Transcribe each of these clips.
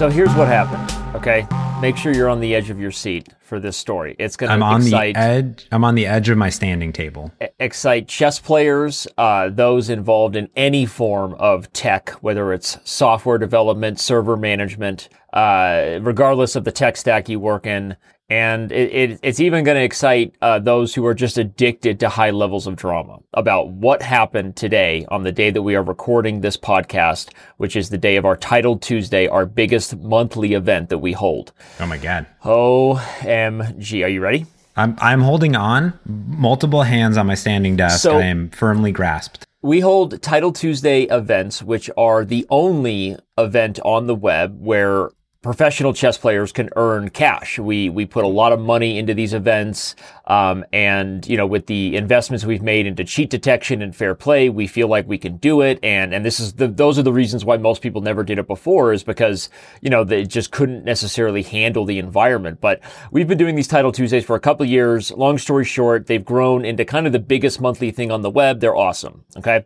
So here's what happened. Okay, make sure you're on the edge of your seat for this story. It's going to. I'm on excite the edge. I'm on the edge of my standing table. excite chess players, uh, those involved in any form of tech, whether it's software development, server management, uh, regardless of the tech stack you work in. And it, it, it's even going to excite uh, those who are just addicted to high levels of drama about what happened today on the day that we are recording this podcast, which is the day of our Title Tuesday, our biggest monthly event that we hold. Oh my god. OMG. Are you ready? I'm I'm holding on, multiple hands on my standing desk. So- I am firmly grasped. We hold Title Tuesday events, which are the only event on the web where professional chess players can earn cash. We we put a lot of money into these events, um, and you know, with the investments we've made into cheat detection and fair play, we feel like we can do it. And and this is the those are the reasons why most people never did it before, is because you know they just couldn't necessarily handle the environment. But we've been doing these Title Tuesdays for a couple years. Long story short, they've grown into kind of the biggest monthly thing on the web. They're awesome. Okay.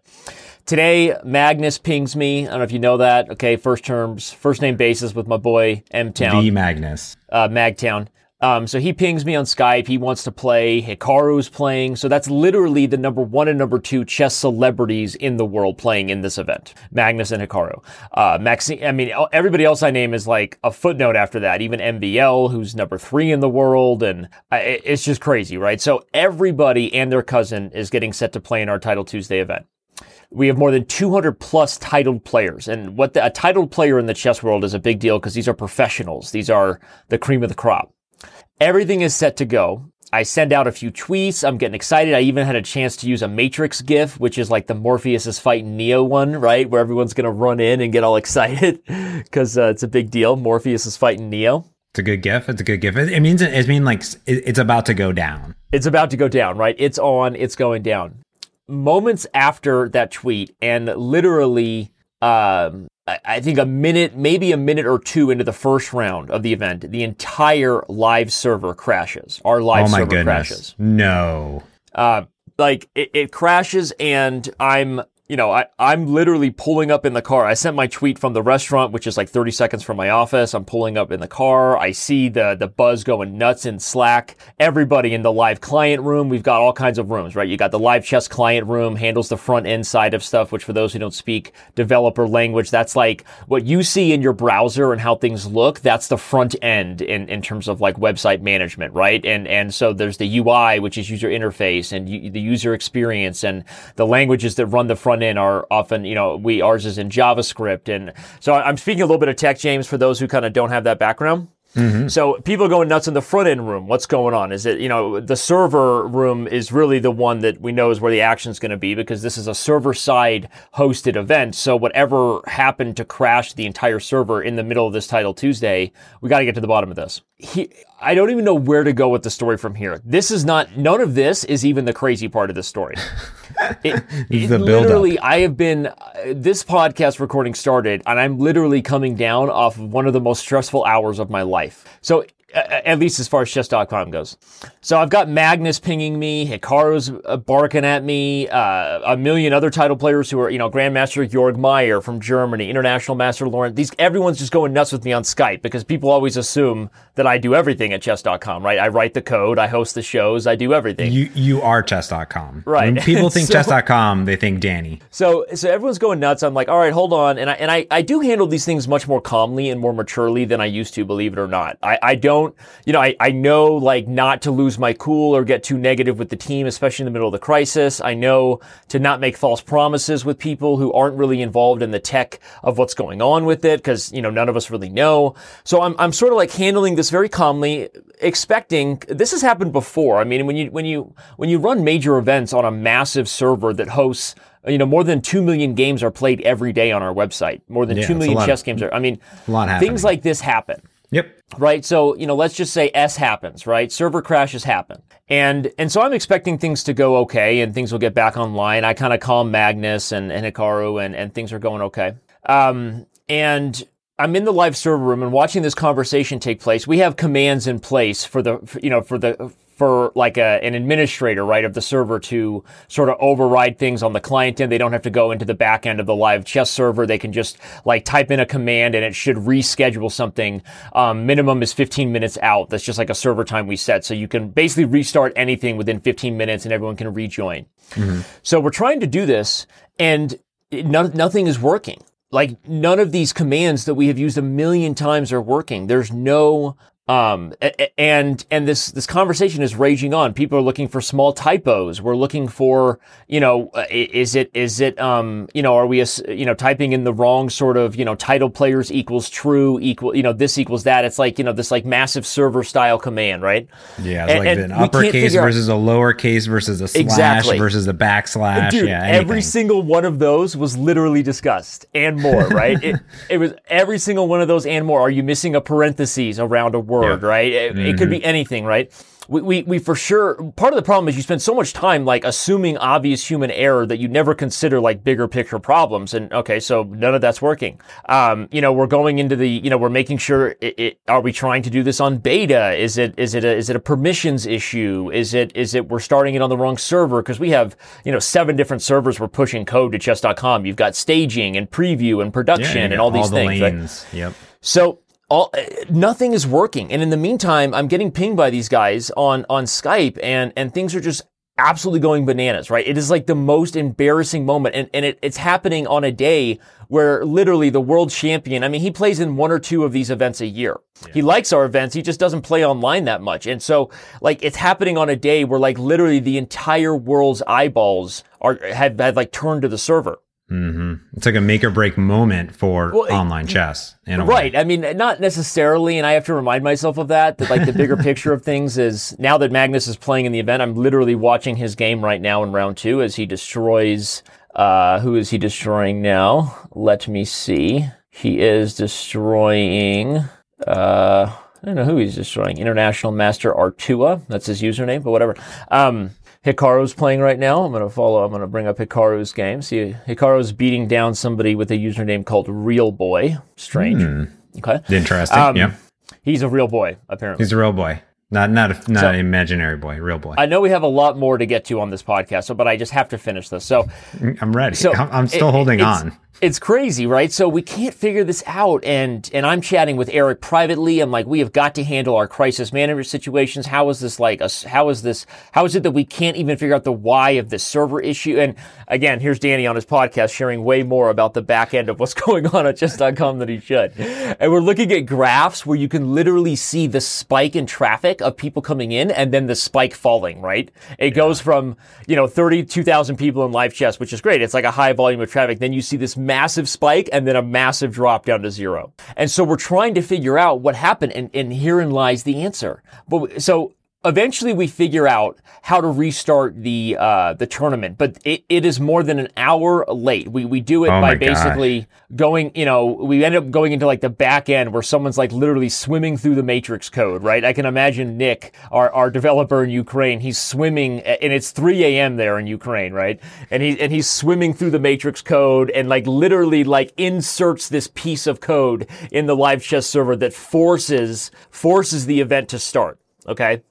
Today, Magnus pings me. I don't know if you know that. Okay, first terms, first name basis with my boy M Town The Magnus. uh, Magtown. Um, so he pings me on Skype. He wants to play. Hikaru's playing. So that's literally the number one and number two chess celebrities in the world playing in this event. Magnus and Hikaru. Uh, Maxi- I mean, everybody else I name is like a footnote after that. Even MVL, who's number three in the world. And uh, it's just crazy, right? So everybody and their cousin is getting set to play in our Title Tuesday event we have more than 200 plus titled players. And what the, a titled player in the chess world is a big deal because these are professionals. These are the cream of the crop. Everything is set to go. I send out a few tweets. I'm getting excited. I even had a chance to use a Matrix GIF, which is like the Morpheus is fighting Neo one, right? Where everyone's going to run in and get all excited because uh, it's a big deal. Morpheus is fighting Neo. It's a good GIF. It's a good GIF. It, it means it it means like it- it's about to go down. It's about to go down, right? It's on, it's going down. Moments after that tweet, and literally, um, I, think a minute, maybe a minute or two into the first round of the event, the entire live server crashes. Our live oh server goodness. crashes. No. Uh, like it, it crashes, and I'm, you know, I, I'm literally pulling up in the car. I sent my tweet from the restaurant, which is like 30 seconds from my office. I'm pulling up in the car. I see the the buzz going nuts in Slack. Everybody in the live client room. We've got all kinds of rooms, right? You got the live chess client room, handles the front end side of stuff, which for those who don't speak developer language, that's like what you see in your browser and how things look. That's the front end in, in terms of like website management, right? And and so there's the UI, which is user interface and u- the user experience and the languages that run the front end are often, you know, we ours is in JavaScript. And so I'm speaking a little bit of tech, James, for those who kind of don't have that background. Mm-hmm. So people are going nuts in the front end room. What's going on? Is it, you know, the server room is really the one that we know is where the action is going to be because this is a server side hosted event. So whatever happened to crash the entire server in the middle of this title Tuesday, we got to get to the bottom of this. He, I don't even know where to go with the story from here. This is not, none of this is even the crazy part of the story. It, it the literally, I have been, uh, this podcast recording started, and I'm literally coming down off of one of the most stressful hours of my life. So, at least as far as chess.com goes. So I've got Magnus pinging me, Hikaru's uh, barking at me, uh, a million other title players who are, you know, Grandmaster Georg Meier from Germany, International Master Lauren. These everyone's just going nuts with me on Skype because people always assume that I do everything at chess.com, right? I write the code, I host the shows, I do everything. You you are chess.com. Right. When people think So- chess.com, they think Danny. So, so everyone's going nuts. I'm like, all right, hold on. And I, and I, I do handle these things much more calmly and more maturely than I used to, believe it or not. I, I don't, you know, I, I know like not to lose my cool or get too negative with the team, especially in the middle of the crisis. I know to not make false promises with people who aren't really involved in the tech of what's going on with it. Cause, you know, none of us really know. So I'm, I'm sort of like handling this very calmly, expecting this has happened before. I mean, when you, when you, when you run major events on a massive server that hosts you know, more than 2 million games are played every day on our website. More than Yeah, 2 it's a million chess games are, I mean, A lot happening. things like this happen, Yep. right? So, you know, let's just say S happens, right? Server crashes happen. And, and so I'm expecting things to go okay and things will get back online. I kind of call Magnus and, and Hikaru and, and things are going okay. Um, and I'm in the live server room and watching this conversation take place. We have commands in place for the, for, you know, for the for like a, an administrator, right, of the server to sort of override things on the client end. They don't have to go into the back end of the live chess server. They can just like type in a command and it should reschedule something. Um, minimum is 15 minutes out. That's just like a server time we set. So you can basically restart anything within 15 minutes and everyone can rejoin. Mm-hmm. So we're trying to do this and no, nothing is working. Like none of these commands that we have used a million times are working. There's no um, and, and this, this conversation is raging on. People are looking for small typos. We're looking for, you know, uh, is it, is it, um, you know, are we, you know, typing in the wrong sort of, you know, title players equals true equal, you know, this equals that. It's like, you know, this like massive server style command, right? Yeah. It's and, like an uppercase versus out, a lowercase versus a slash exactly. versus a backslash. Dude, yeah. Anything. Every single one of those was literally discussed and more, right? it, it was every single one of those and more. Are you missing a parentheses around a word? Word, yeah. right? It, mm-hmm. it, could be mm-hmm. anything, right? We, we, we for sure, part of the problem is you spend so much time like assuming obvious human error that you never consider like bigger picture problems. And okay, so none of that's working. Um, you know, we're going into the, you know, we're making sure it, it, are we trying to do this on beta? Is it, is it a, is it a permissions issue? Is it, is it we're starting it on the wrong server? Cause we have, you know, seven different servers we're pushing code to chess.com. You've got staging and preview and production yeah, and all these all things. Lanes. Right? Yep. So all eh, nothing is working. And in the meantime, I'm getting pinged by these guys on on Skype, and and things are just absolutely going bananas. Right? It is like the most embarrassing moment, and and it, it's happening on a day where literally the world champion. I mean, he plays in one or two of these events a year. Yeah. He likes our events. He just doesn't play online that much, and so like it's happening on a day where like literally the entire world's eyeballs are have, have like turned to the server. Mm-hmm. It's like a make or break moment for well, online chess. right. I mean, not necessarily, and I have to remind myself of that. That like the bigger picture of things is now that Magnus is playing in the event, I'm literally watching his game right now in round two as he destroys. Uh, who is he destroying now? Let me see. He is destroying. Uh, I don't know who he's destroying. International Master Artua. That's his username, but whatever. Um, Hikaru's playing right now. I'm going to follow. I'm going to bring up Hikaru's game. See, Hikaru's beating down somebody with a username called Real Boy. Strange. Mm. Okay. Interesting. Um, yeah. He's a real boy, apparently. He's a real boy. Not not a, not so, an imaginary boy, real boy. I know we have a lot more to get to on this podcast, so but I just have to finish this. So I'm ready. So I'm still it, holding on it's crazy, right? So we can't figure this out. And, and I'm chatting with Eric privately. I'm like, we have got to handle our crisis management situations. How is this like, us? how is this, how is it that we can't even figure out the why of this server issue? And again, here's Danny on his podcast sharing way more about the back end of what's going on at chess.com than he should. And we're looking at graphs where you can literally see the spike in traffic of people coming in and then the spike falling, right? It yeah. goes from, you know, 32,000 people in live chess, which is great. It's like a high volume of traffic. Then you see this massive spike and then a massive drop down to zero. And so we're trying to figure out what happened and, and herein lies the answer. But so eventually we figure out how to restart the uh, the tournament, but it, it is more than an hour late. We we do it oh by basically gosh. going, you know, we end up going into like the back end where someone's like literally swimming through the matrix code, right? I can imagine Nick, our, our developer in Ukraine, he's swimming and it's 3 a.m. there in Ukraine, right? And he and he's swimming through the matrix code and like literally like inserts this piece of code in the live chess server that forces forces the event to start. Okay.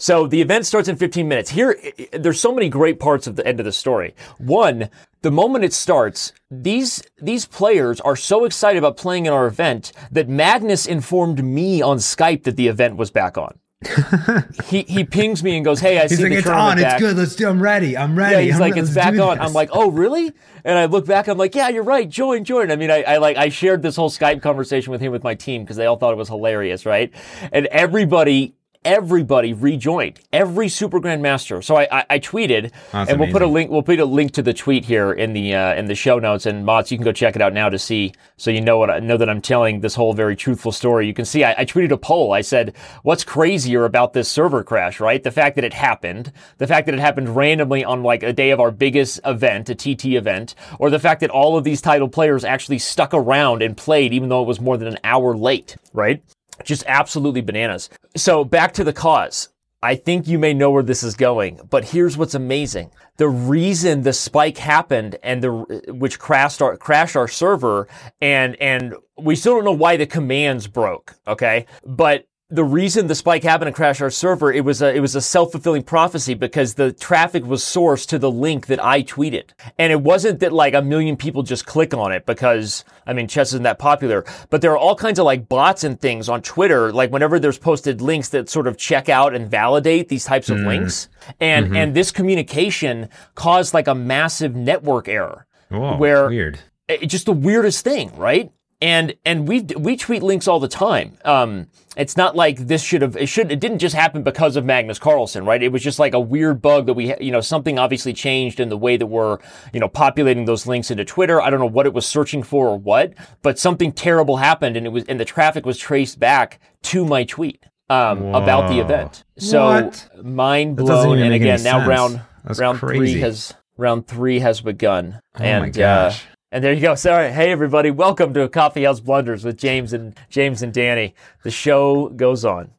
So the event starts in 15 minutes. Here, there's so many great parts of the end of the story. One, the moment it starts, these these players are so excited about playing in our event that Magnus informed me on Skype that the event was back on. he he pings me and goes, "Hey, I he's see like, the it's on, it's good. Let's do. I'm ready. I'm ready. Yeah, he's I'm like, re- it's back on. This. I'm like, oh, really? And I look back, I'm like, yeah, you're right. Join, join. I mean, I, I like I shared this whole Skype conversation with him with my team because they all thought it was hilarious, right? And everybody everybody rejoined, every Super Grandmaster. So I, I, I tweeted, That's and we'll put a link. We'll put a link to the tweet here in the uh, in the show notes. And Mods, you can go check it out now to see, so you know what I know that I'm telling this whole very truthful story. You can see I, I tweeted a poll. I said, "What's crazier about this server crash? Right? The fact that it happened, the fact that it happened randomly on like a day of our biggest event, a TT event, or the fact that all of these title players actually stuck around and played, even though it was more than an hour late." Right? Just absolutely bananas. So back to the cause. I think you may know where this is going, but here's what's amazing. The reason the spike happened and the which crashed our crashed our server and and we still don't know why the commands broke, okay? But the reason the spike happened and crashed our server, it was a, it was a self-fulfilling prophecy because the traffic was sourced to the link that I tweeted. And it wasn't that like a million people just click on it because, I mean, chess isn't that popular, but there are all kinds of like bots and things on Twitter. Like whenever there's posted links that sort of check out and validate these types of mm. links. And, mm-hmm. and this communication caused like a massive network error. Whoa, where weird. It, just the weirdest thing, right? And and we we tweet links all the time. Um, it's not like this should have it should it didn't just happen because of Magnus Carlsen, right? It was just like a weird bug that we you know something obviously changed in the way that we're you know populating those links into Twitter. I don't know what it was searching for or what, but something terrible happened, and it was and the traffic was traced back to my tweet um, about the event. So what? mind blown. And again, now round That's round crazy. three has round three has begun, oh and uh, and there you go. Sorry. Hey, everybody. Welcome to Coffee House Blunders with James and James and Danny. The show goes on.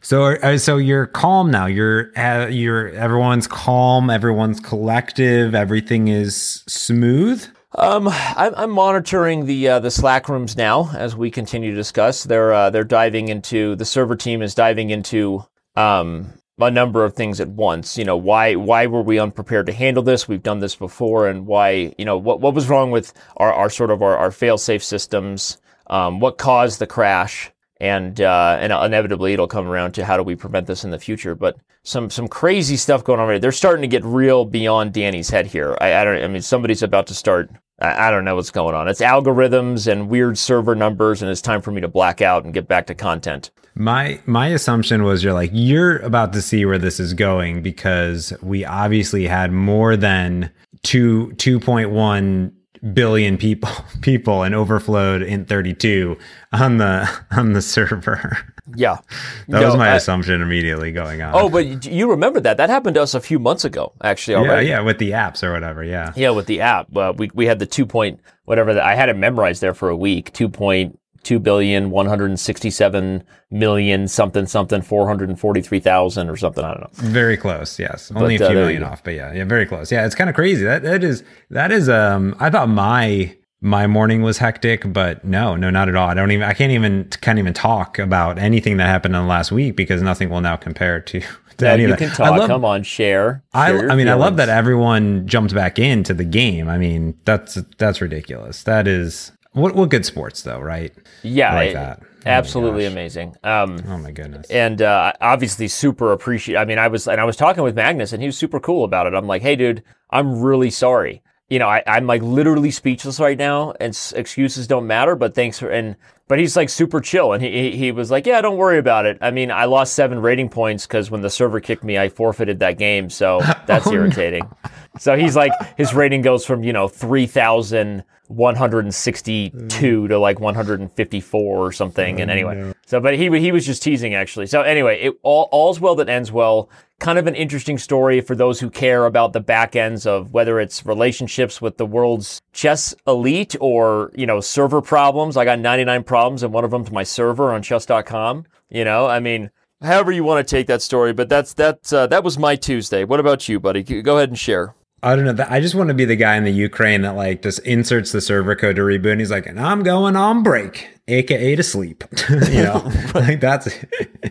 So, uh, so you're calm now. You're, uh, you're, everyone's calm. Everyone's collective. Everything is smooth. Um, I'm, I'm monitoring the uh, the Slack rooms now as we continue to discuss. They're uh, they're diving into the server team is diving into um, a number of things at once. You know, why why were we unprepared to handle this? We've done this before, and why you know what what was wrong with our, our sort of our, our fail safe systems? Um, what caused the crash? And uh, and inevitably it'll come around to how do we prevent this in the future? But some some crazy stuff going on. Right, they're starting to get real beyond Danny's head here. I, I don't. I mean, somebody's about to start I don't know what's going on. It's algorithms and weird server numbers, and it's time for me to black out and get back to content. My my assumption was you're like you're about to see where this is going because we obviously had more than two two point one billion people people and overflowed in 32 on the on the server. Yeah. that no, was my I, assumption immediately going on. Oh, but you remember that. That happened to us a few months ago actually already. Yeah, yeah, with the apps or whatever, yeah. Yeah, with the app. Uh, we we had the 2 point whatever that I had it memorized there for a week. 2 point two billion one hundred sixty-seven million something something four hundred and forty-three thousand or something. I don't know. Very close. Yes, only but, a few uh, million off, but yeah, yeah, very close. Yeah, it's kind of crazy. That that is that is. Um, I thought my my morning was hectic, but no, no, not at all. I don't even. I can't even can't even talk about anything that happened in the last week because nothing will now compare to. yeah, you can talk. Love, Come on, share. share I, I mean, feelings. I love that everyone jumped back into the game. I mean, that's that's ridiculous. That is what what good sports though, right? Yeah, like that. Oh absolutely amazing. Um, oh my goodness! And uh, obviously, super appreciate. I mean, I was and I was talking with Magnus, and he was super cool about it. I'm like, hey, dude, I'm really sorry. You know, I, I'm like literally speechless right now, and s- excuses don't matter. But thanks for and but he's like super chill, and he he was like, yeah, don't worry about it. I mean, I lost seven rating points because when the server kicked me, I forfeited that game, so that's oh, irritating. No. So he's like, his rating goes from you know three thousand 162 to like 154 or something. And anyway, so but he he was just teasing actually. So anyway, it all all's well that ends well. Kind of an interesting story for those who care about the back ends of whether it's relationships with the world's chess elite or you know server problems. I got 99 problems and one of them to my server on chess.com. You know, I mean. However you want to take that story, but that's that. Uh, that was my Tuesday. What about you, buddy? Go ahead and share. I don't know. I just want to be the guy in the Ukraine that like just inserts the server code to reboot. And he's like, and I'm going on break, aka to sleep. you know, like that's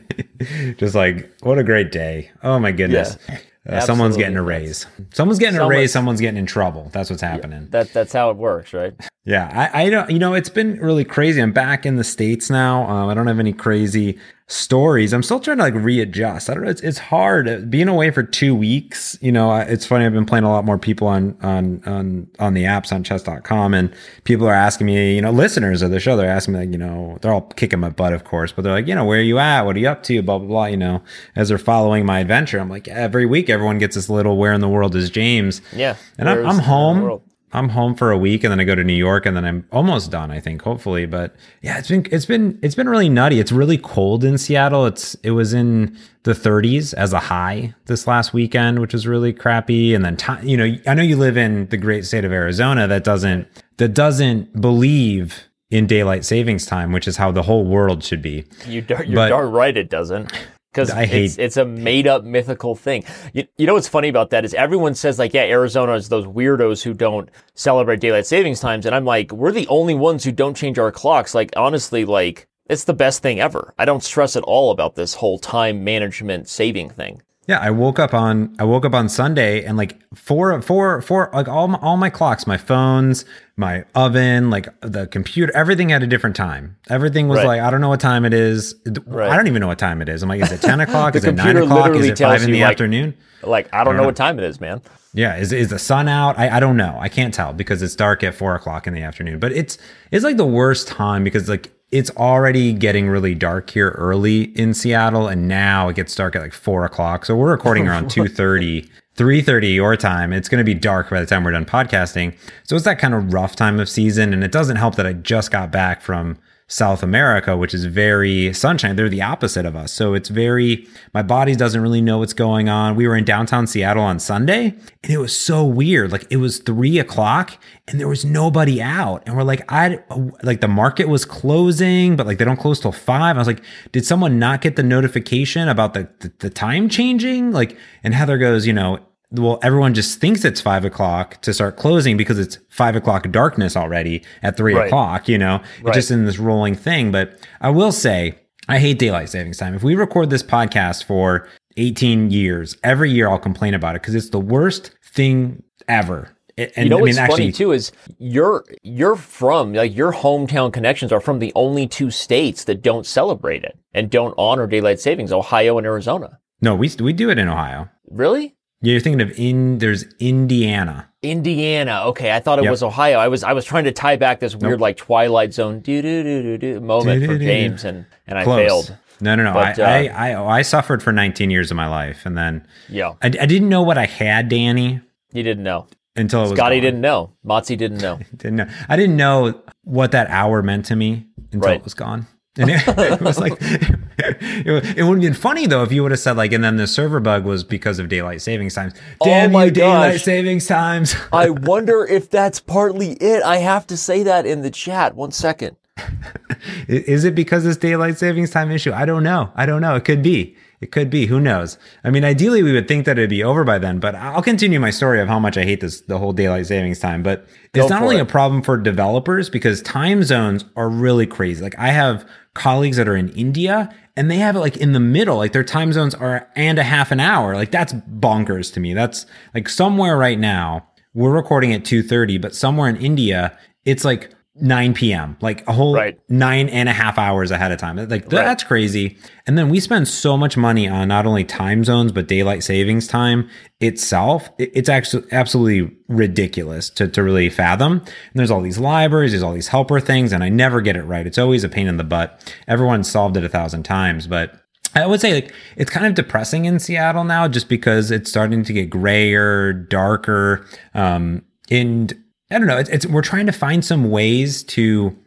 just like what a great day. Oh my goodness. Yeah. Uh, someone's getting a raise. Someone's getting a raise. Someone's getting in trouble. That's what's happening. Yeah, that that's how it works, right? Yeah, I, I don't. You know, it's been really crazy. I'm back in the states now. Um, I don't have any crazy stories. I'm still trying to like readjust. I don't know. It's, it's hard being away for two weeks. You know, it's funny. I've been playing a lot more people on, on, on, on the apps on chess.com and people are asking me, you know, listeners of the show, they're asking me like, you know, they're all kicking my butt, of course, but they're like, you know, where are you at? What are you up to? Blah, blah, blah. You know, as they're following my adventure, I'm like, every week, everyone gets this little, where in the world is James? Yeah. And I'm, I'm home. I'm home for a week and then I go to New York and then I'm almost done, I think, hopefully. But yeah, it's been it's been it's been really nutty. It's really cold in Seattle. It's it was in the 30s as a high this last weekend, which was really crappy. And then time, you know, I know you live in the great state of Arizona that doesn't that doesn't believe in daylight savings time, which is how the whole world should be. You you're but, darn right it doesn't. Because it's, it's a made up mythical thing. You, you know what's funny about that is everyone says like, yeah, Arizona is those weirdos who don't celebrate daylight savings times, and I'm like, we're the only ones who don't change our clocks. Like honestly, like it's the best thing ever. I don't stress at all about this whole time management saving thing. Yeah, I woke up on I woke up on Sunday and like four four four like all my, all my clocks, my phones, my oven, like the computer, everything had a different time. Everything was Right. like I don't know what time it is. Right. I don't even know what time it is. I'm like, is it ten o'clock? Is it nine o'clock? Is it five in the like- afternoon? Like I don't, know, what time it is, man. Yeah, is is the sun out? I, I don't know. I can't tell because it's dark at four o'clock in the afternoon. But it's it's like the worst time because like it's already getting really dark here early in Seattle, and now it gets dark at like four o'clock. So we're recording around 2.30, 3.30 your time. It's going to be dark by the time we're done podcasting. So it's that kind of rough time of season, and it doesn't help that I just got back from South America, which is very sunshine. They're the opposite of us. So it's very, my body doesn't really know what's going on. We were in downtown Seattle on Sunday and it was so weird. Like it was three o'clock and there was nobody out. And we're like, I, like the market was closing, but like they don't close till five. I was like, did someone not get the notification about the, the, the time changing? Like, and Heather goes, you know, well, everyone just thinks it's five o'clock to start closing because it's five o'clock darkness already at three Right. o'clock, you know, Right. just in this rolling thing. But I will say, I hate daylight savings time. If we record this podcast for 18 years, every year I'll complain about it because it's the worst thing ever. And you know I what's mean, funny actually, too is you're you're from like your hometown connections are from the only two states that don't celebrate it and don't honor daylight savings, Ohio and Arizona. no, we, we do it in Ohio. Really? Yeah, You're thinking of in, there's Indiana. Indiana. Okay, I thought it Yep. was Ohio. I was I was trying to tie back this weird like Twilight Zone do do do do do moment for. James and and I Close. failed. No, no, no. But, I, uh, I, I, I suffered for 19 years of my life. And then Yeah, I, I didn't know what I had, Danny, you didn't know. until it was Scotty gone. didn't know. Motzi didn't know. didn't know. I didn't know what that hour meant to me until Right. it was gone. And it, it was like, it, would- it would have been funny though if you would have said like, and then the server bug was because of daylight savings times. Oh Damn my you, daylight gosh. savings times. I wonder if that's partly it. I have to say that in the chat. One second. Is it because it's daylight savings time issue? I don't know. I don't know. It could be. It could be. Who knows? I mean, ideally, we would think that it'd be over by then. But I'll continue my story of how much I hate this the whole daylight savings time. But Go it's not only it. a problem for developers because time zones are really crazy. Like I have colleagues that are in India and they have it like in the middle. Like their time zones are and a half an hour. Like that's bonkers to me. That's like somewhere right now we're recording at 2.30 but somewhere in india it's like 9 p.m like a whole Right. nine and a half hours ahead of time. Like that's crazy. And then we spend so much money on not only time zones but daylight savings time itself. It's actually absolutely ridiculous to, to really fathom. And there's all these libraries there's all these helper things and i never get it right. It's always a pain in the butt. Everyone's solved it a thousand times but I would say like it's kind of depressing in Seattle now, just because it's starting to get grayer, darker, um, and I don't know. It's, it's we're trying to find some ways to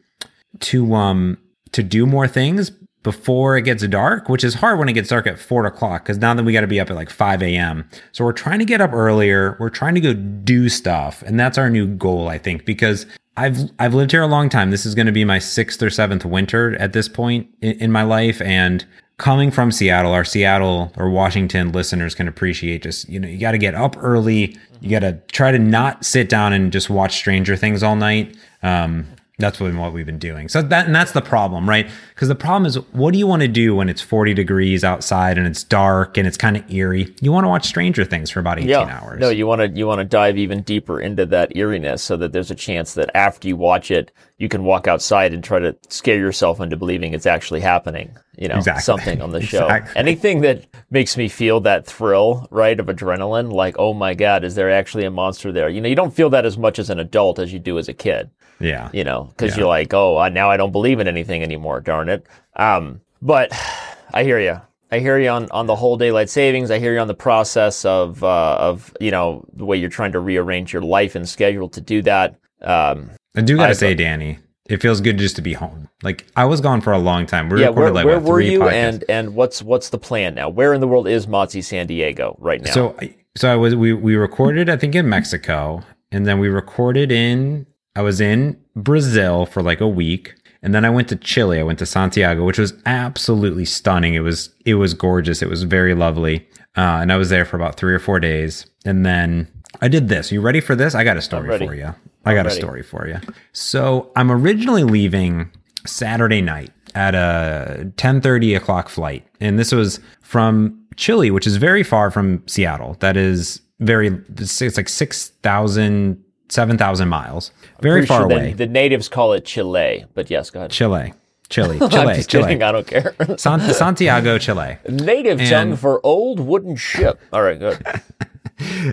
to um to do more things before it gets dark, which is hard when it gets dark at four o'clock because now that we got to be up at like 5 a.m. So we're trying to get up earlier. We're trying to go do stuff. And that's our new goal, I think, because I've I've lived here a long time. This is going to be my sixth or seventh winter at this point in, in my life. And coming from Seattle, our Seattle or Washington listeners can appreciate just, you know, you got to get up early. You got to try to not sit down and just watch Stranger Things all night. Um, that's what, what we've been doing. So that and that's the problem, right? Because the problem is, what do you want to do when it's 40 degrees outside and it's dark and it's kind of eerie? You want to watch Stranger Things for about 18 yeah. hours. No, you want to you want to dive even deeper into that eeriness so that there's a chance that after you watch it, you can walk outside and try to scare yourself into believing it's actually happening. You know, Exactly. something on the show. Exactly. Anything that makes me feel that thrill, right, of adrenaline, like, oh my God, is there actually a monster there? You know, you don't feel that as much as an adult as you do as a kid yeah. you know, because Yeah. you're like, oh, I, now I don't believe in anything anymore. Darn it. Um, but I hear you. I hear you on, on the whole daylight savings. I hear you on the process of uh, of you know the way you're trying to rearrange your life and schedule to do that. Um, I do got to I've- say, Danny, it feels good just to be home. Like I was gone for a long time. We yeah, recorded where, like where what, were three you, podcasts. and and what's what's the plan now? Where in the world is Mozzie San Diego right now? So, so I was we we recorded I think in Mexico, and then we recorded in I was in Brazil for like a week, and then I went to Chile. I went to Santiago, which was absolutely stunning. It was it was gorgeous. It was very lovely, uh, and I was there for about three or four days. And then I did this. You ready for this? I got a story for you. I got a story for you. So I'm originally leaving Saturday night at a 10:30 o'clock flight, and this was from Chile, which is very far from Seattle. That is very. It's it's like 6,000, 7,000 miles. Very far sure away. The, natives call it Chile, but yes, go ahead. Chile, Chile, I'm Chile, just Chile. kidding. I don't care. San- Santiago, Chile. Native tongue for old wooden ship. All right, good.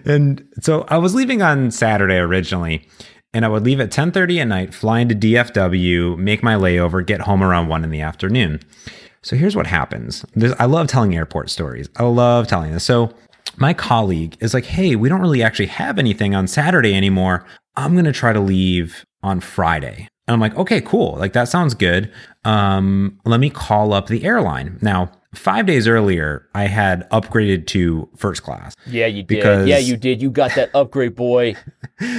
And so I was leaving on Saturday originally, and I would leave at 10:30 at night, fly into DFW, make my layover, get home around 1 in the afternoon. So here's what happens. There's, I love telling airport stories. I love telling this. So my colleague is like, "Hey, we don't really actually have anything on Saturday anymore. I'm going to try to leave on Friday." And I'm like, "Okay, cool. Like that sounds good. Um, let me call up the airline." Now, 5 days earlier, I had upgraded to first class. Yeah, you did. Yeah, you did. You got that upgrade, boy.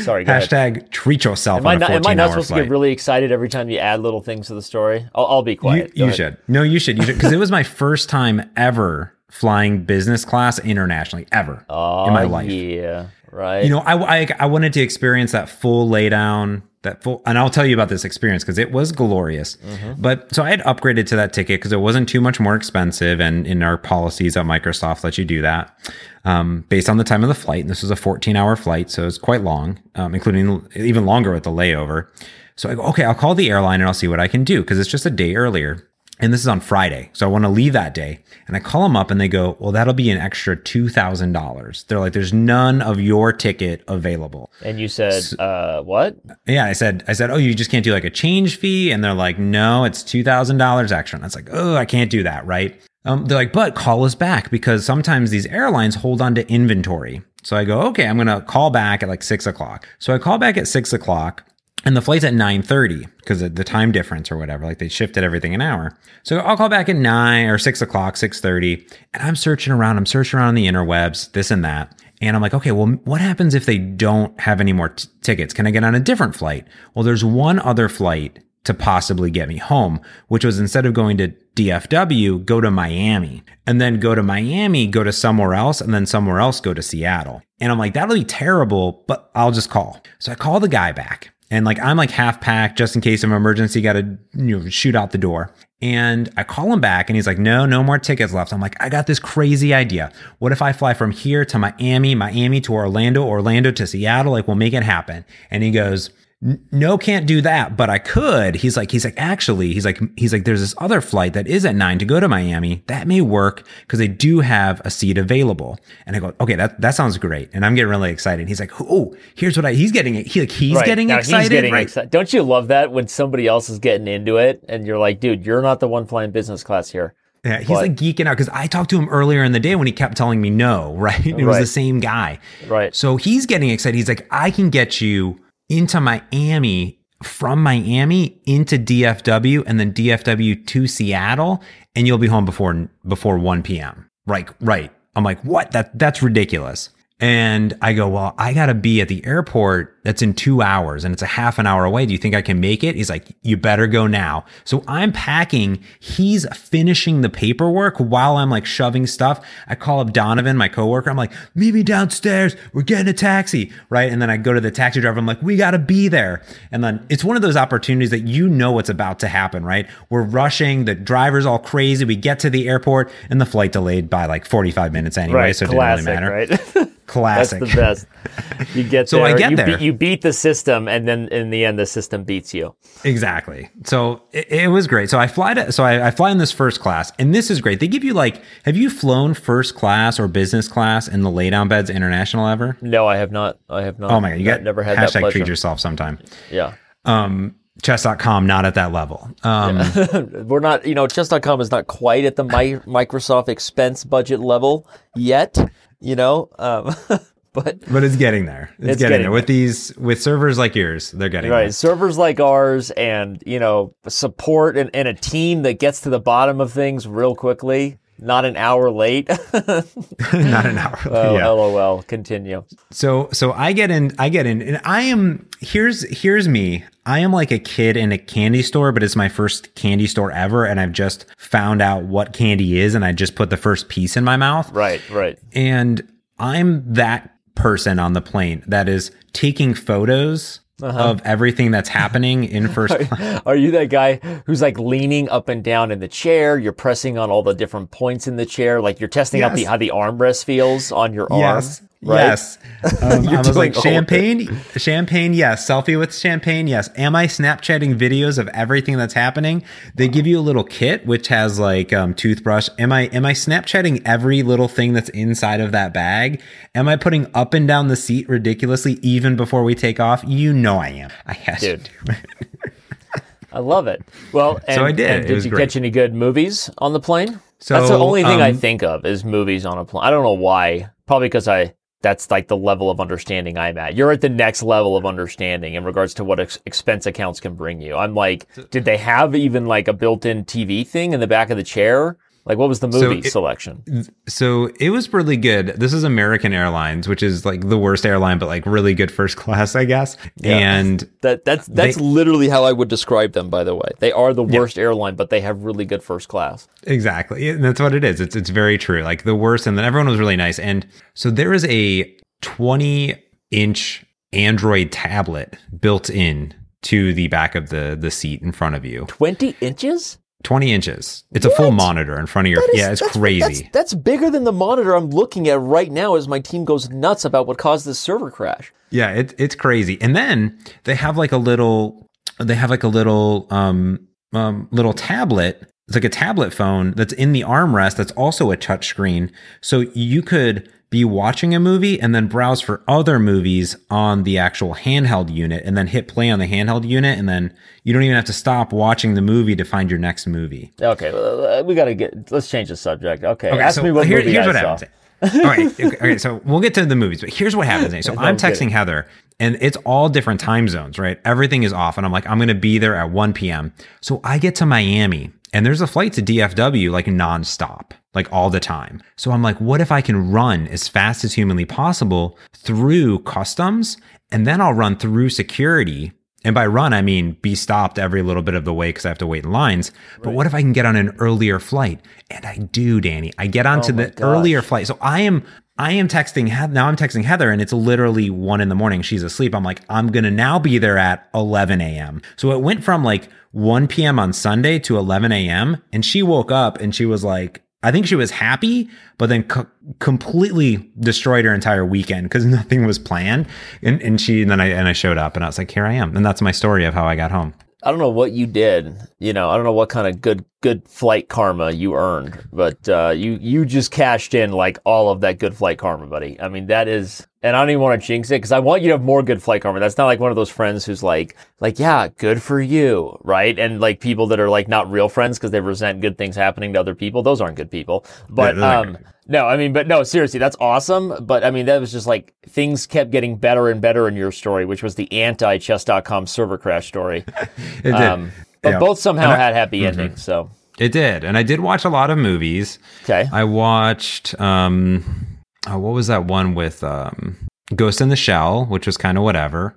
Sorry, go ahead. Hashtag treat yourself Am on I a not, am I not supposed flight. to get really excited every time you add little things to the story? I'll, I'll be you quiet. Go you should. No, you should. You should. Because it was my first time ever flying business class internationally, ever Oh, in my life. Yeah, right. You know, I, I, I wanted to experience that full laydown, that full, and I'll tell you about this experience because it was glorious. Mm-hmm. But so I had upgraded to that ticket because it wasn't too much more expensive, and in our policies at Microsoft let you do that um, based on the time of the flight. And this was a 14 hour flight, so it's quite long, um, including even longer with the layover. So I go, okay, I'll call the airline and I'll see what I can do because it's just a day earlier. And this is on Friday. So I want to leave that day. And I call them up and they go, well, that'll be an extra $2,000. They're like, there's none of your ticket available. and you said, uh, what? Yeah. I said, I said, oh, you just can't do like a change fee. And they're like, no, it's $2,000 extra. And I was like, oh, I can't do that. Right. Um, they're like, but call us back because sometimes these airlines hold on to inventory. So I go, okay, I'm going to call back at like six o'clock. So I call back at six o'clock and the flight's at 9.30 because of the time difference or whatever like they shifted everything an hour. So i'll call back at 9 or 6 o'clock 6.30 and i'm searching around i'm searching around the interwebs this and that. And i'm like okay well what happens if they don't have any more t- tickets? Can i get on a different flight? Well there's one other flight to possibly get me home, which was instead of going to DFW, go to Miami and then go to Miami, go to somewhere else, and then somewhere else, go to Seattle. And I'm like, that'll be terrible, but I'll just call. So I call the guy back and like, I'm like half packed just in case of emergency, got to you know, shoot out the door. And I call him back and he's like, no, no more tickets left. I'm like, I got this crazy idea. What if I fly from here to Miami, Miami to Orlando, Orlando to Seattle? Like, we'll make it happen. And he goes, "N- no can't do that but i could he's like he's like actually he's like he's like there's this other flight that is at nine to go to miami that may work because they do have a seat available and i go okay that that sounds great and i'm getting really excited he's like oh here's what i he's getting it he like he's Right. getting Now excited He's getting right excited. Don't you love that when somebody else is getting into it and you're like, dude, you're not the one flying business class here. Yeah, he's But- like geeking out because I talked to him earlier in the day when he kept telling me no, right? It was the same guy. Right. So he's getting excited. He's like, I can get you into Miami from Miami into DFW and then DFW to Seattle, and you'll be home before before 1 p.m. Right, right. I'm like, what? That that's ridiculous. And I go, well, I gotta be at the airport. That's in two hours, and it's a half an hour away. Do you think I can make it? He's like, you better go now. So I'm packing. He's finishing the paperwork while I'm like shoving stuff. I call up Donovan, my coworker. I'm like, meet me downstairs. We're getting a taxi, right? And then I go to the taxi driver. I'm like, we gotta be there. And then it's one of those opportunities that you know what's about to happen, right? We're rushing. The driver's all crazy. We get to the airport, and the flight delayed by like 45 minutes anyway, Right. so it Classic, didn't really matter. right? That's the best. You get So there. I get you there. Beat, you beat the system, and then in the end, the system beats you. Exactly. So it, it was great. So I fly to, so I, I fly in this first class, and this is great. They give you like, have you flown first class or business class in the laydown beds international ever? No, I have not. I have not. Oh my god, you got never had that hashtag pleasure. treat yourself sometime. Yeah. Um, chess.com not at that level. Um, We're not, you know, chess.com is not quite at the Mi- Microsoft expense budget level yet, you know, um, but but it's getting there. It's, It's getting, getting there with these with servers like yours. They're getting right, there. servers like ours and, you know, support and, and a team that gets to the bottom of things real quickly. Not an hour late. Not an hour. oh, yeah. lol. Continue. So so I get in I get in and I am here's here's me. I am like a kid in a candy store, but it's my first candy store ever and I've just found out what candy is and I just put the first piece in my mouth. Right, right. And I'm that person on the plane that is taking photos Uh-huh. of everything that's happening in first class. Are you that guy who's like leaning up and down in the chair? You're pressing on all the different points in the chair, like you're testing out the how the armrest feels on your Yes. arm. Right? Yes. Um, You're I was like, doing all champagne, champagne, yes. Selfie with champagne, yes. Am I Snapchatting videos of everything that's happening? They give you a little kit which has like um, toothbrush. Am I am I Snapchatting every little thing that's inside of that bag? Am I putting up and down the seat ridiculously even before we take off? You know I am. I have to. Dude. I love it. Well, and, So I did. and did you great. catch any good movies on the plane? So, that's the only thing I um, think of is movies on a plane. I don't know why. Probably because I that's like the level of understanding I'm at. You're at the next level of understanding in regards to what ex- expense accounts can bring you. I'm like, did they have even like a built-in TV thing in the back of the chair? Like, what was the movie it- selection? So it was really good. This is American Airlines, which is like the worst airline, but like really good first class, I guess. Yeah. And That that's that's They- literally how I would describe them. By the way, they are the worst airline, but they have really good first class. Exactly. And that's what it is. It's it's very true. Like the worst and then everyone was really nice. And so there is a 20 inch Android tablet built in to the back of the the seat in front of you. Twenty inches. 20 inches. It's a full monitor in front of your is- Yeah, it's that's- crazy. That's, that's bigger than the monitor I'm looking at right now as my team goes nuts about what caused this server crash. Yeah, it, it's crazy. And then they have like a little, they have like a little, um, um, little tablet. It's like a tablet phone that's in the armrest. That's also a touch screen. So you could be watching a movie and then browse for other movies on the actual handheld unit and then hit play on the handheld unit. And then you don't even have to stop watching the movie to find your next movie. Okay, uh, we got to get. Let's change the subject. Okay, Okay, ask so me what here- movie here's I what saw. happens. All right, okay, so we'll get to the movies, but here's what happens. So I'm texting. Heather, and it's all different time zones, right? Everything is off, and I'm like, I'm going to be there at 1 p.m. So I get to Miami, and there's a flight to DFW like nonstop, like all the time. So I'm like, what if I can run as fast as humanly possible through customs, and then I'll run through security and by run, I mean be stopped every little bit of the way because I have to wait in lines. But what if I can get on an earlier flight? And I do, Danny. I get onto Oh the gosh. earlier flight. So I am I am texting now I'm texting Heather and it's literally one in the morning. She's asleep. I'm like, I'm gonna now be there at 11 a.m. So it went from like 1 p.m. on Sunday to 11 a.m. And she woke up and she was like, I think she was happy, but then co- completely destroyed her entire weekend because nothing was planned. And, and she, and then I, and I showed up and I was like, here I am. And that's my story of how I got home. I don't know what you did. You know, I don't know what kind of good good flight karma you earned, but uh, you you just cashed in like all of that good flight karma, buddy. I mean, that is, and I don't even want to jinx it because I want you to have more good flight karma. That's not like one of those friends who's like, like, yeah, good for you, right? And like people that are like not real friends because they resent good things happening to other people. Those aren't good people. But aren't um, no, I mean, but no, seriously, that's awesome. But I mean, that was just like things kept getting better and better in your story, which was the anti chess.com server crash story. It did. Um, but Yeah. both somehow I- had happy endings. So It did. And I did watch a lot of movies. okay, I watched, um, oh, what was that one with um, Ghost in the Shell, which was kind of whatever.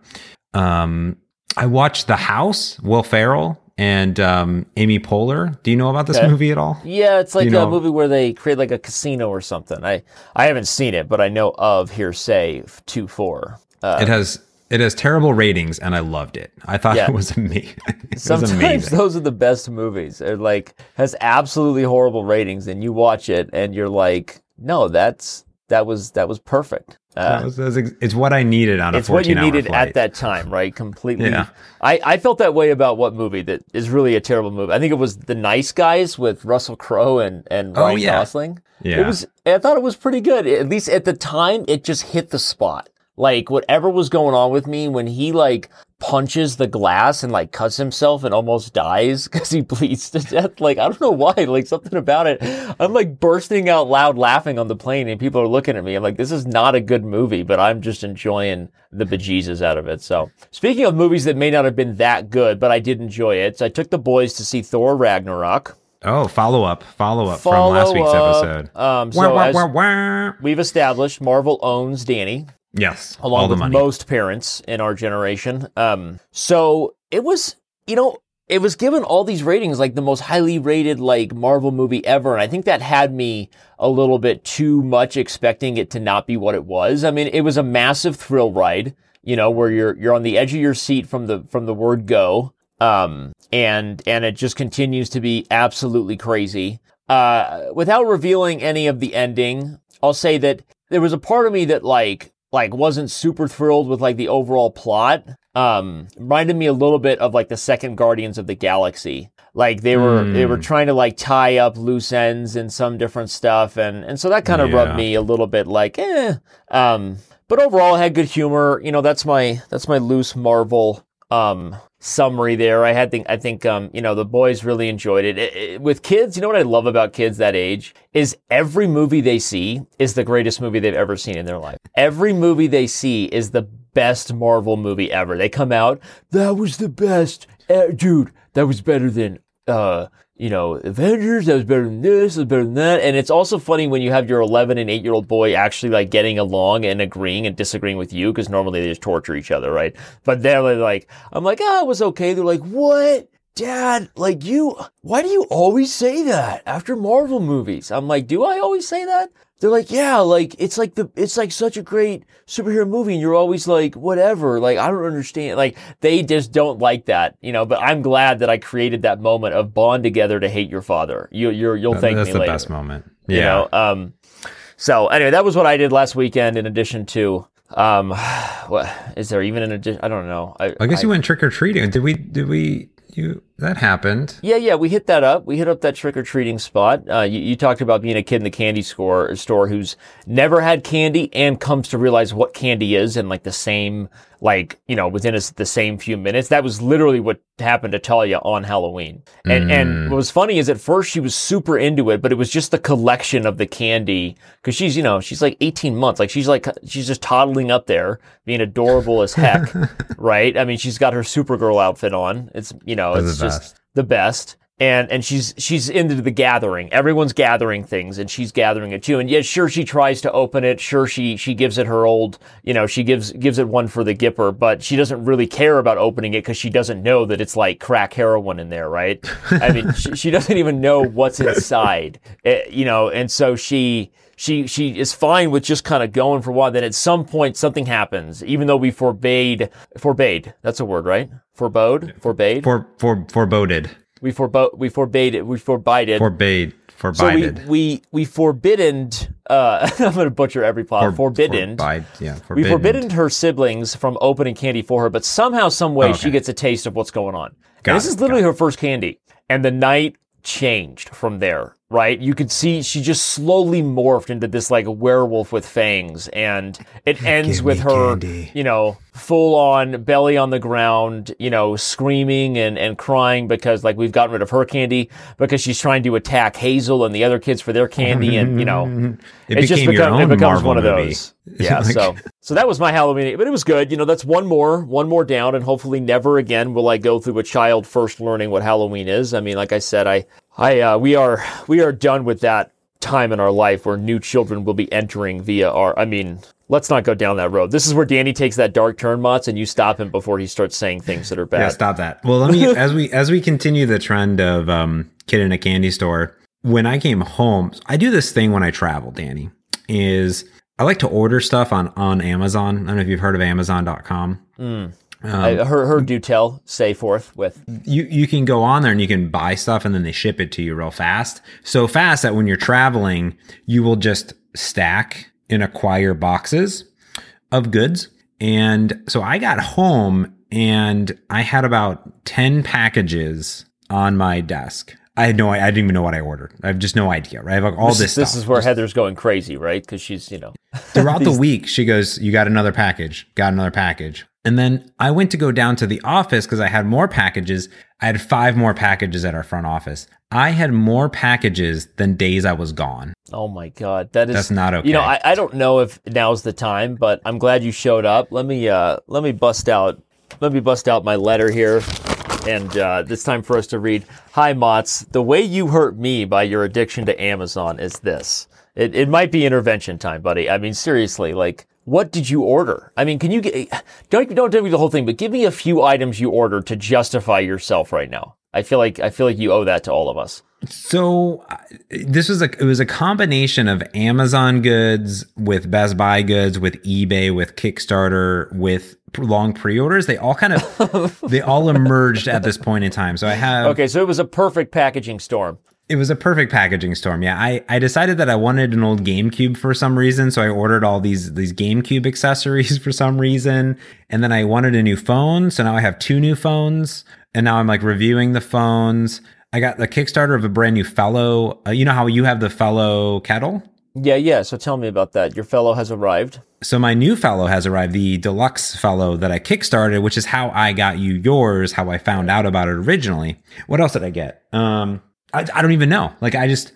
Um, I watched The House, Will Ferrell and um, Amy Poehler. Do you know about this Okay. movie at all? yeah, it's like you a know- movie where they create like a casino or something. I I haven't seen it, but I know of hearsay two four. Uh, it has it has terrible ratings, and I loved it. I thought Yeah. it was amazing. it was Sometimes amazing. those are the best movies. It like has absolutely horrible ratings, and you watch it and you're like, no, that's that was that was perfect. Uh, That was- was ex- it's what I needed on a it's what you needed flight. at that time, right? Completely. Yeah. I, I felt that way about what movie that is really a terrible movie. I think it was The Nice Guys with Russell Crowe and, and Oh, Ryan yeah. Gosling. Yeah. It was I thought it was pretty good. At least at the time it just hit the spot. Like whatever was going on with me when he like punches the glass and like cuts himself and almost dies because he bleeds to death. Like I don't know why. Like something about it. I'm like bursting out loud laughing on the plane and people are looking at me. I'm like, this is not a good movie, but I'm just enjoying the bejesus out of it. So speaking of movies that may not have been that good, but I did enjoy it. So I took the boys to see Thor Ragnarok. Oh, follow up, follow up from last week's up. episode. Um, so wah, wah, wah. we've established, Marvel owns Danny. Yes, along with most parents in our generation. Um, so it was, you know, it was given all these ratings, like the most highly rated like Marvel movie ever, and I think that had me a little bit too much expecting it to not be what it was. I mean, it was a massive thrill ride, you know, where you're you're on the edge of your seat from the from the word go, um, and and it just continues to be absolutely crazy. Uh, without revealing any of the ending, I'll say that there was a part of me that like like wasn't super thrilled with like the overall plot. Um, reminded me a little bit of like the second Guardians of the Galaxy. Like they were they were Hmm. trying to like tie up loose ends and some different stuff, and and so that kind of Yeah. rubbed me a little bit like eh. Um, but overall, it had good humor. You know, that's my that's my loose Marvel um summary there. I had think I think um you know the boys really enjoyed it. It- it- With kids, you know what I love about kids that age is every movie they see is the greatest movie they've ever seen in their life. Every movie they see is the best Marvel movie ever. They come out, that was the best, Eh, dude. That was better than uh you know, Avengers, that was better than this, that was better than that. And it's also funny when you have your 11 and 8 year old boy actually like getting along and agreeing and disagreeing with you because normally they just torture each other, right? But they're like, I'm like, ah, it was okay. They're like, what? Dad, like you, why do you always say that after Marvel movies? I'm like, do I always say that? They're like, yeah, like it's like the it's like such a great superhero movie, and you're always like, whatever. Like I don't understand. Like they just don't like that, you know. But I'm glad that I created that moment of bond together to hate your father. You you're you'll thank That's me the later. best moment. You Yeah. know. Um. So anyway, that was what I did last weekend. In addition to um, what is there even an addition? I don't know. I, I guess you went trick or treating. Did we? Did we? You that happened? Yeah, yeah, we hit that up. We hit up that trick or treating spot. Uh, you, you talked about being a kid in the candy store store who's never had candy and comes to realize what candy is in like the same, like you know, within a the same few minutes. That was literally what happened to Talia on Halloween. And and what was funny is at first she was super into it, but it was just the collection of the candy because she's you know she's like 18 months, like she's like she's just toddling up there, being adorable as heck, right? I mean, she's got her Supergirl outfit on. It's you know, it's just best. the best. And and she's she's into the gathering. Everyone's gathering things, and she's gathering it too. And yeah, sure, she tries to open it. Sure, she she gives it her old, you know, she gives gives it one for the Gipper, but she doesn't really care about opening it because she doesn't know that it's like crack heroin in there, right? I mean, she, she doesn't even know what's inside, Eh, you know. And so she she she is fine with just kind of going for a while. Then at some point something happens, even though we forbade forbade. That's a word, right? Forbode, forbade. For for foreboded, we forbo- we forbade it. We forbade it. forbade, so we we we forbidden. Uh, I'm gonna butcher every plot. forbidden. Forbid, yeah, we forbidden. forbidden her siblings from opening candy for her, but somehow, some way, she Okay. gets a taste of what's going on. Got And this it, is literally her first candy, and the night changed from there. Right? You could see she just slowly morphed into this like werewolf with fangs, and it ends with her, candy. you know, full on belly on the ground, you know, screaming and and crying because like we've gotten rid of her candy because she's trying to attack Hazel and the other kids for their candy, and you know, It it's just became your become, it becomes Marvel one of movie. those. Yeah, Like- so so that was my Halloween, but it was good. You know, that's one more, one more down, and hopefully never again will I go through a child first learning what Halloween is. I mean, like I said, I, I, uh, we are, we are done with that time in our life where new children will be entering via our. I mean, let's not go down that road. This is where Danny takes that dark turn, Motts, and you stop him before he starts saying things that are bad. Yeah, stop that. Well, let me as we as we continue the trend of um, kid in a candy store. When I came home, I do this thing when I travel. Danny is I like to order stuff on on Amazon. I don't know if you've heard of Amazon.com. Um, I heard, heard do tell, say forth with. you you can go on there and you can buy stuff and then they ship it to you real fast. So fast that when you're traveling, you will just stack and acquire boxes of goods. And so I got home and I had about 10 packages on my desk. I had no I didn't even know what I ordered. I have just no idea, right? I have like all This, this, this is where Heather's going crazy, right? Because she's, you know, Throughout the week, she goes, You got another package, got another package. And then I went to go down to the office because I had more packages. I had five more packages at our front office. I had more packages than days I was gone. Oh my God, that is That's not okay. You know, I, I don't know if now's the time, but I'm glad you showed up. Let me uh let me bust out let me bust out my letter here. And uh, it's time for us to read. Hi, Mots. The way you hurt me by your addiction to Amazon is this. It, it might be intervention time, buddy. I mean, seriously, like, what did you order? I mean, can you get, don't, don't tell me the whole thing, but give me a few items you ordered to justify yourself right now. I feel like, I feel like you owe that to all of us. So this was a it was a combination of Amazon goods with Best Buy goods with eBay with Kickstarter with long pre-orders. They all kind of they all emerged at this point in time. So I have Okay, so it was a perfect packaging storm. It was a perfect packaging storm. Yeah, I, I decided that I wanted an old GameCube for some reason, so I ordered all these these GameCube accessories for some reason, and then I wanted a new phone, so now I have two new phones, and now I'm like reviewing the phones. I got the Kickstarter of a brand new Fellow. Uh, you know how you have the Fellow kettle? Yeah, yeah. So tell me about that. Your fellow has arrived. So my new fellow has arrived, the deluxe fellow that I kickstarted, which is how I got you yours, how I found out about it originally. What else did I get? Um, I, I don't even know. Like I just,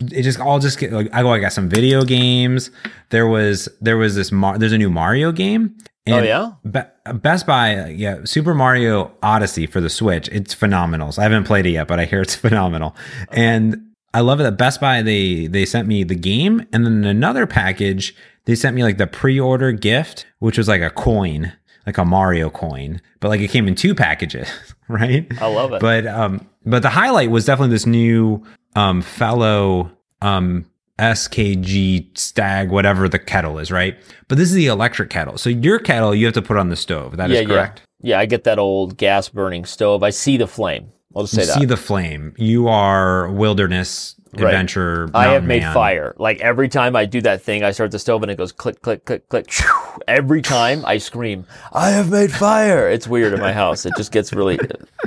it just all just get like I go. I got some video games. There was there was this Mar- there's a new Mario game. Oh yeah. Be- Best Buy, yeah, Super Mario Odyssey for the Switch. It's phenomenal. So I haven't played it yet, but I hear it's phenomenal. And I love it that Best Buy they they sent me the game, and then another package they sent me like the pre-order gift, which was like a coin, like a Mario coin, but like it came in two packages, right? I love it. But um, but the highlight was definitely this new um fellow um SKG Stagg, whatever the kettle is, right? But this is the electric kettle. So your kettle you have to put on the stove. That yeah, is correct. Yeah. yeah, I get that old gas burning stove. I see the flame. I'll just say You that. see the flame. You are wilderness Right. adventure. I have made man. fire. Like every time I do that thing, I start the stove and it goes click, click, click, click. Every time I scream, I have made fire. It's weird in my house. It just gets really,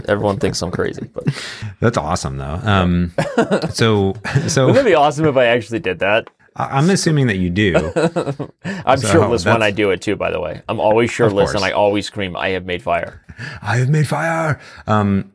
everyone thinks I'm crazy. But That's awesome though. Um, so so wouldn't it be awesome if I actually did that? I'm assuming that you do. I'm So shirtless when I do it too, by the way. I'm always shirtless and. I always scream, I have made fire. I have made fire. Um,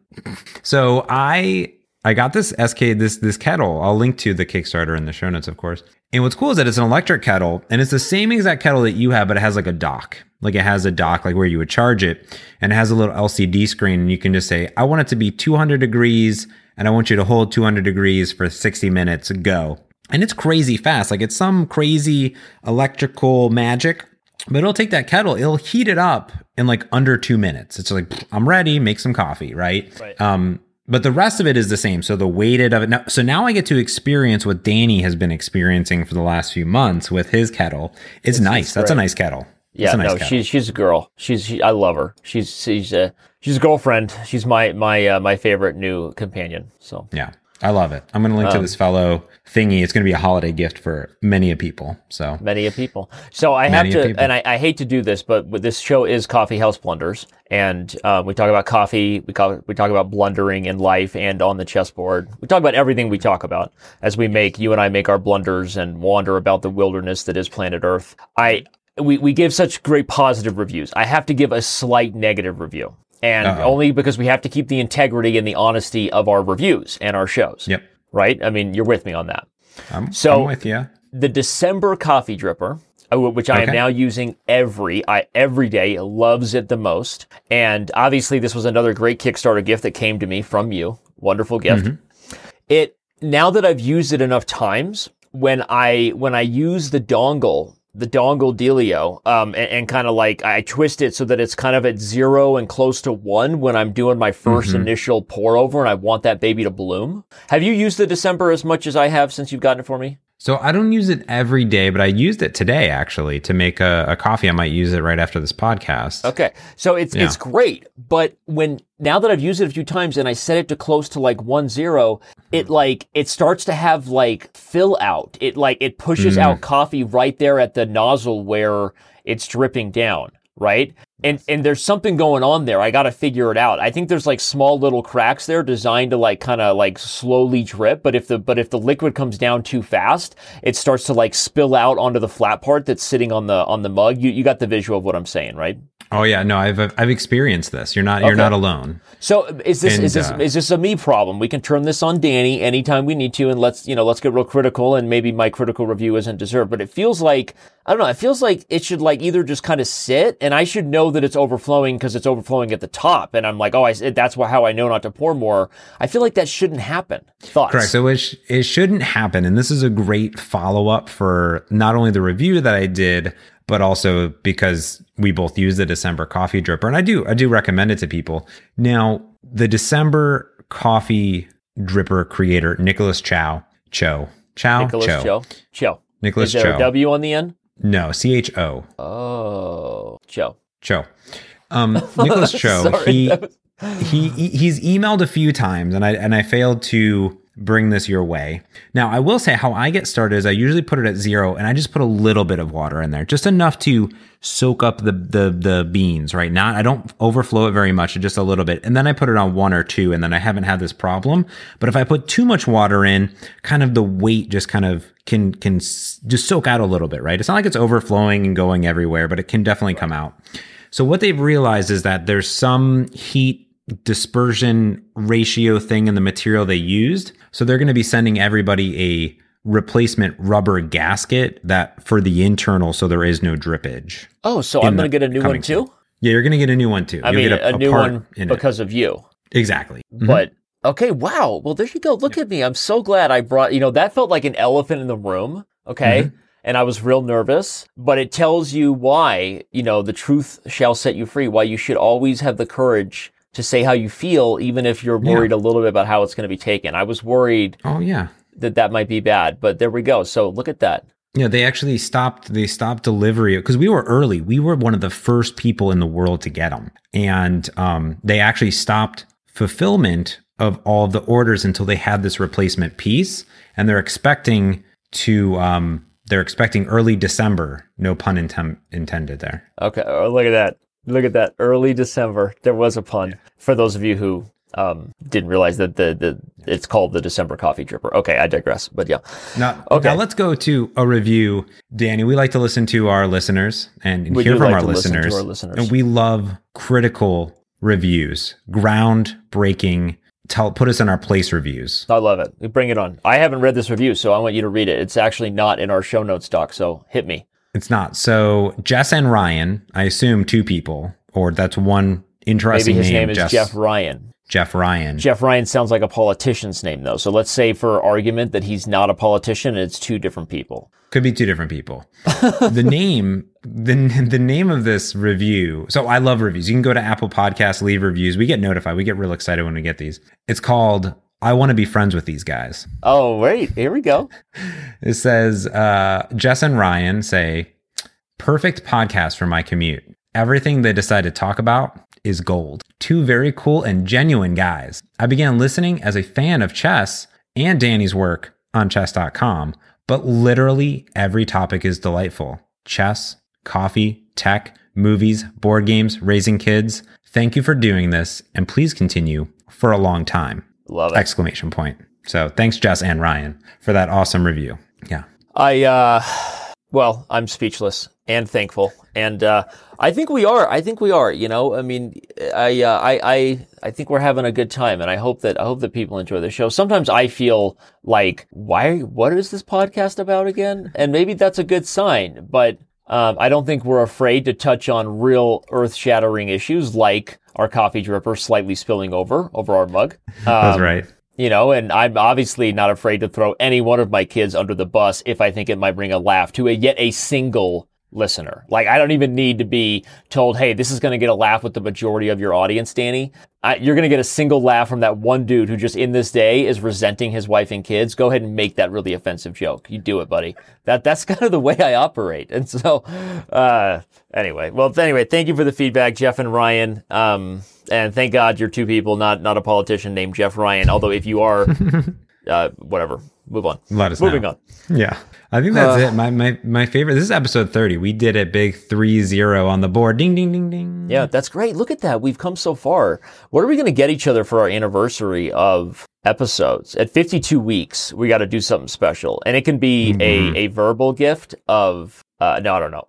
so I I got this SK this this kettle. I'll link to the Kickstarter in the show notes, of course. And what's cool is that it's an electric kettle, and it's the same exact kettle that you have, but it has like a dock. Like it has a dock, like where you would charge it, and it has a little LCD screen, and you can just say, "I want it to be 200 degrees, and I want you to hold 200 degrees for 60 minutes. Go!" And it's crazy fast. Like it's some crazy electrical magic but it'll take that kettle, it'll heat it up in like under two minutes. It's like, I'm ready, make some coffee, right? Right. Um, but the rest of it is the same. So the weighted of it. Now, so now I get to experience what Danny has been experiencing for the last few months with his kettle. It's, nice. That's a nice kettle. Yeah, It's nice no, kettle. she's she's a girl. She's she, I love her. She's she's a she's a girlfriend. She's my my uh, my favorite new companion. So yeah, I love it. I'm going to link Um, to this fellow thingy. It's going to be a holiday gift for many of people. So many of people. So I have to, and I, I hate to do this, but this show is Coffee House Blunders, and uh, we talk about coffee. We call we talk about blundering in life and on the chessboard. We talk about everything we talk about as we make you and I make our blunders and wander about the wilderness that is planet Earth. I we we give such great positive reviews. I have to give a slight negative review. And Uh-oh. only because we have to keep the integrity and the honesty of our reviews and our shows. yep, Right? I mean, you're with me on that. I'm, So- I'm with you. the December coffee dripper, uh, which I am now using every I every day, loves it the most. And obviously, this was another great Kickstarter gift that came to me from you. Wonderful gift. It now that I've used it enough times, when I when I use the dongle. The dongle dealio, um, and, and kind of like I twist it so that it's kind of at zero and close to one when I'm doing my 1st initial pour over and I want that baby to bloom. Have you used the December as much as I have since you've gotten it for me? So I don't use it every day, but I used it today actually to make a, a coffee. I might use it right after this podcast. Okay. So it's Yeah. it's great, but when now that I've used it a few times and I set it to close to like one zero, it hmm. like it starts to have like fill out. It like it pushes out hmm. coffee right there at the nozzle where it's dripping down, right? And and there's something going on there. I got to figure it out. I think there's like small little cracks there designed to like kind of like slowly drip, but if the but if the liquid comes down too fast, it starts to like spill out onto the flat part that's sitting on the on the mug. You you got the visual of what I'm saying, right? Oh yeah, no, I've I've experienced this. You're not you're not alone. So is this And, is this uh, is this a me problem? We can turn this on Danny anytime we need to, and let's you know let's get real critical. And maybe my critical review isn't deserved, but it feels like I don't know. It feels like it should like either just kind of sit, and I should know that it's overflowing because it's overflowing at the top, and I'm like, oh, I that's how I know not to pour more. I feel like that shouldn't happen. Thoughts? Correct. So it, sh- it shouldn't happen. And this is a great follow up for not only the review that I did, but also because we both use the December coffee dripper. And I do, I do recommend it to people. Now, the December coffee dripper creator, Nicholas Chow, Cho, Chow, Nicholas Cho, Cho. Cho. Nicholas Is there Cho. a W on the end? No, C H O, Oh, Cho. Cho. Um, Nicholas Cho, Sorry, he, was- he he- he's emailed a few times and I and I failed to bring this your way. Now, I will say how I get started is I usually put it at 0 and I just put a little bit of water in there, just enough to soak up the the the beans, right? Not I don't overflow it very much, just a little bit. And then I put it on 1 or 2 and then I haven't had this problem. But if I put too much water in, kind of the weight just kind of can can just soak out a little bit, right? It's not like it's overflowing and going everywhere, but it can definitely come out. So what they've realized is that there's some heat dispersion ratio thing in the material they used. So they're going to be sending everybody a replacement rubber gasket that for the internal so there is no drippage. Oh, so I'm going to get a new one too? Yeah, you're going to get a new one too. I You'll mean, get a, new part one in it. because of you. Exactly. Mhm. But okay, wow. Well, there you go. Look at me. I'm so glad I brought, you know, that felt like an elephant in the room. Okay. Mm-hmm. And I was real nervous, but it tells you why, you know, the truth shall set you free, why you should always have the courage to say how you feel, even if you're Yeah. worried a little bit about how it's going to be taken. I was worried oh yeah. that that might be bad, but there we go. So look at that. Yeah, they actually stopped. They stopped delivery because we were early. We were one of the first people in the world to get them, and um, they actually stopped fulfillment of all of the orders until they had this replacement piece. And they're expecting to. Um, they're expecting early December. No pun intem- intended there. Okay. Oh, look at that. Look at that. Early December. There was a pun for those of you who um, didn't realize that the, the it's called the December coffee dripper. Okay, I digress. But yeah. Now, Okay. now let's go to a review. Danny, we like to listen to our listeners and, hear from like our to listen to listeners. our listeners. And we love critical reviews, groundbreaking. Tell put us in our place reviews. I love it. Bring it on. I haven't read this review, so I want you to read it. It's actually not in our show notes doc, so hit me. It's not. So Jess and Ryan, I assume two people, or that's one interesting Maybe his name is Jess, Jeff Ryan. Jeff Ryan. Jeff Ryan sounds like a politician's name, though. So let's say, for argument, that he's not a politician and it's two different people. Could be two different people. the name, the the name of this review. So I love reviews. You can go to Apple Podcasts, leave reviews. We get notified. We get real excited when we get these. It's called "I Want to Be Friends with These Guys." Oh, wait. Here we go. It says uh, Jess and Ryan say, "Perfect podcast for my commute. Everything they decide to talk about is gold. Two very cool and genuine guys. I began listening as a fan of chess and Danny's work on chess.com, but literally every topic is delightful. Chess, coffee, tech, movies, board games, raising kids. Thank you for doing this, and please continue for a long time." Love it. Exclamation point. So thanks, Jess and Ryan, for that awesome review. Yeah. I, uh, well, I'm speechless and thankful. And, uh, I think we are. I think we are, you know, I mean, I, uh, I, I, I think we're having a good time and I hope that, I hope that people enjoy the show. Sometimes I feel like, why, what is this podcast about again? And maybe that's a good sign, but, um, I don't think we're afraid to touch on real earth shattering issues like our coffee dripper slightly spilling over, over our mug. That's Um, right. you know, and I'm obviously not afraid to throw any one of my kids under the bus if I think it might bring a laugh to a yet a single listener. Like I don't even need to be told, "Hey, this is going to get a laugh with the majority of your audience, Danny." I, you're going to get a single laugh from that one dude who just in this day is resenting his wife and kids. Go ahead and make that really offensive joke. You do it, buddy. That that's kind of the way I operate. And so, uh, anyway, well, anyway, thank you for the feedback, Jeff and Ryan. Um, and thank God you're two people, not not a politician named Jeff Ryan. Although if you are, uh, whatever, move on. Let us Moving know. on. Yeah. I think that's Uh, it. My, my my favorite. This is episode 30. We did a big 3-0 on the board. Ding ding ding ding. Yeah, that's great. Look at that. We've come so far. What are we going to get each other for our anniversary of episodes? At 52 weeks, we got to do something special. And it can be a, a verbal gift of Uh, no, I don't know.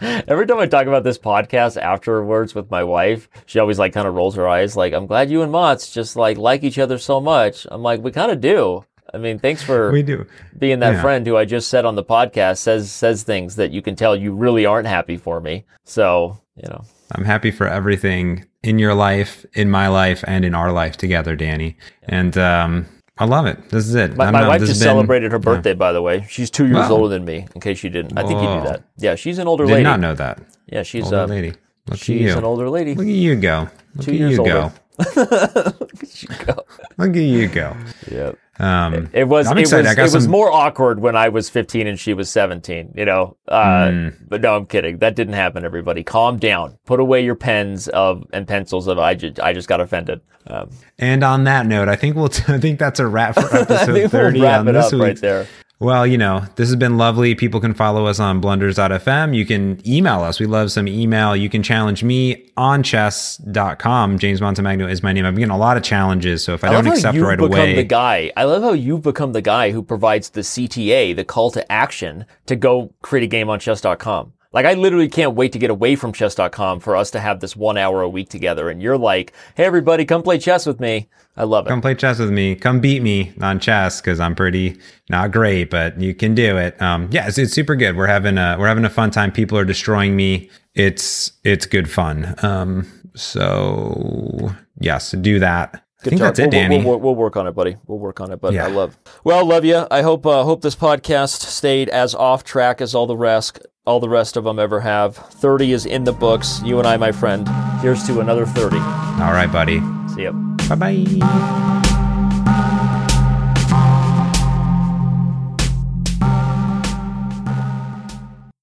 Every time I talk about this podcast afterwards with my wife, she always like kind of rolls her eyes, like, "I'm glad you and Mott's just like like each other so much." I'm like, "We kind of do." I mean, thanks for We do. being that Yeah. friend who I just said on the podcast says says things that you can tell you really aren't happy for me. So you know, I'm happy for everything in your life, in my life, and in our life together, Danny. And um, I love it. This is it. my, my know, wife just been- celebrated her birthday, by the way. She's two years Wow. older than me. In case you didn't, I think you knew that. Yeah, she's an older Did lady. not know that. Yeah, she's Older uh, lady. Look at she's you. an older lady. Look at you go. Look Two at years you older. go. you go. Look at you go. Yeah. Um, It was I'm it was I got it was some- more awkward when I was 15 and she was 17, you know. Uh, Hmm. but no, I'm kidding. That didn't happen everybody. Calm down. Put away your pens of and pencils of I just I just got offended. Um, and on that note, I think we'll. T- I think that's a wrap for episode 30 we'll wrap on it this up right there. Well, you know, this has been lovely. People can follow us on blunders.fm. You can email us. We love some email. You can challenge me on chess.com. James Montemagno is my name. I'm getting a lot of challenges. So if I, I love don't how accept right become away, the guy. I love how you've become the guy who provides the CTA, the call to action to go create a game on chess.com. Like I literally can't wait to get away from chess.com for us to have this one hour a week together. And you're like, hey everybody, come play chess with me. I love it. come play chess with me. Come beat me on chess because I'm pretty not great, but you can do it. Um, yeah, it's, it's super good. We're having a we're having a fun time. People are destroying me. It's it's good fun. Um, so yes, do that. I think job. that's it, We'll- Danny. We'll, we'll work on it, buddy. We'll work on it. But Yeah. I love. Well, love you. I hope uh, hope this podcast stayed as off track as all the rest all the rest of them ever have. Thirty is in the books. You and I, my friend. Here's to another thirty. All right, buddy. See ya. Bye bye.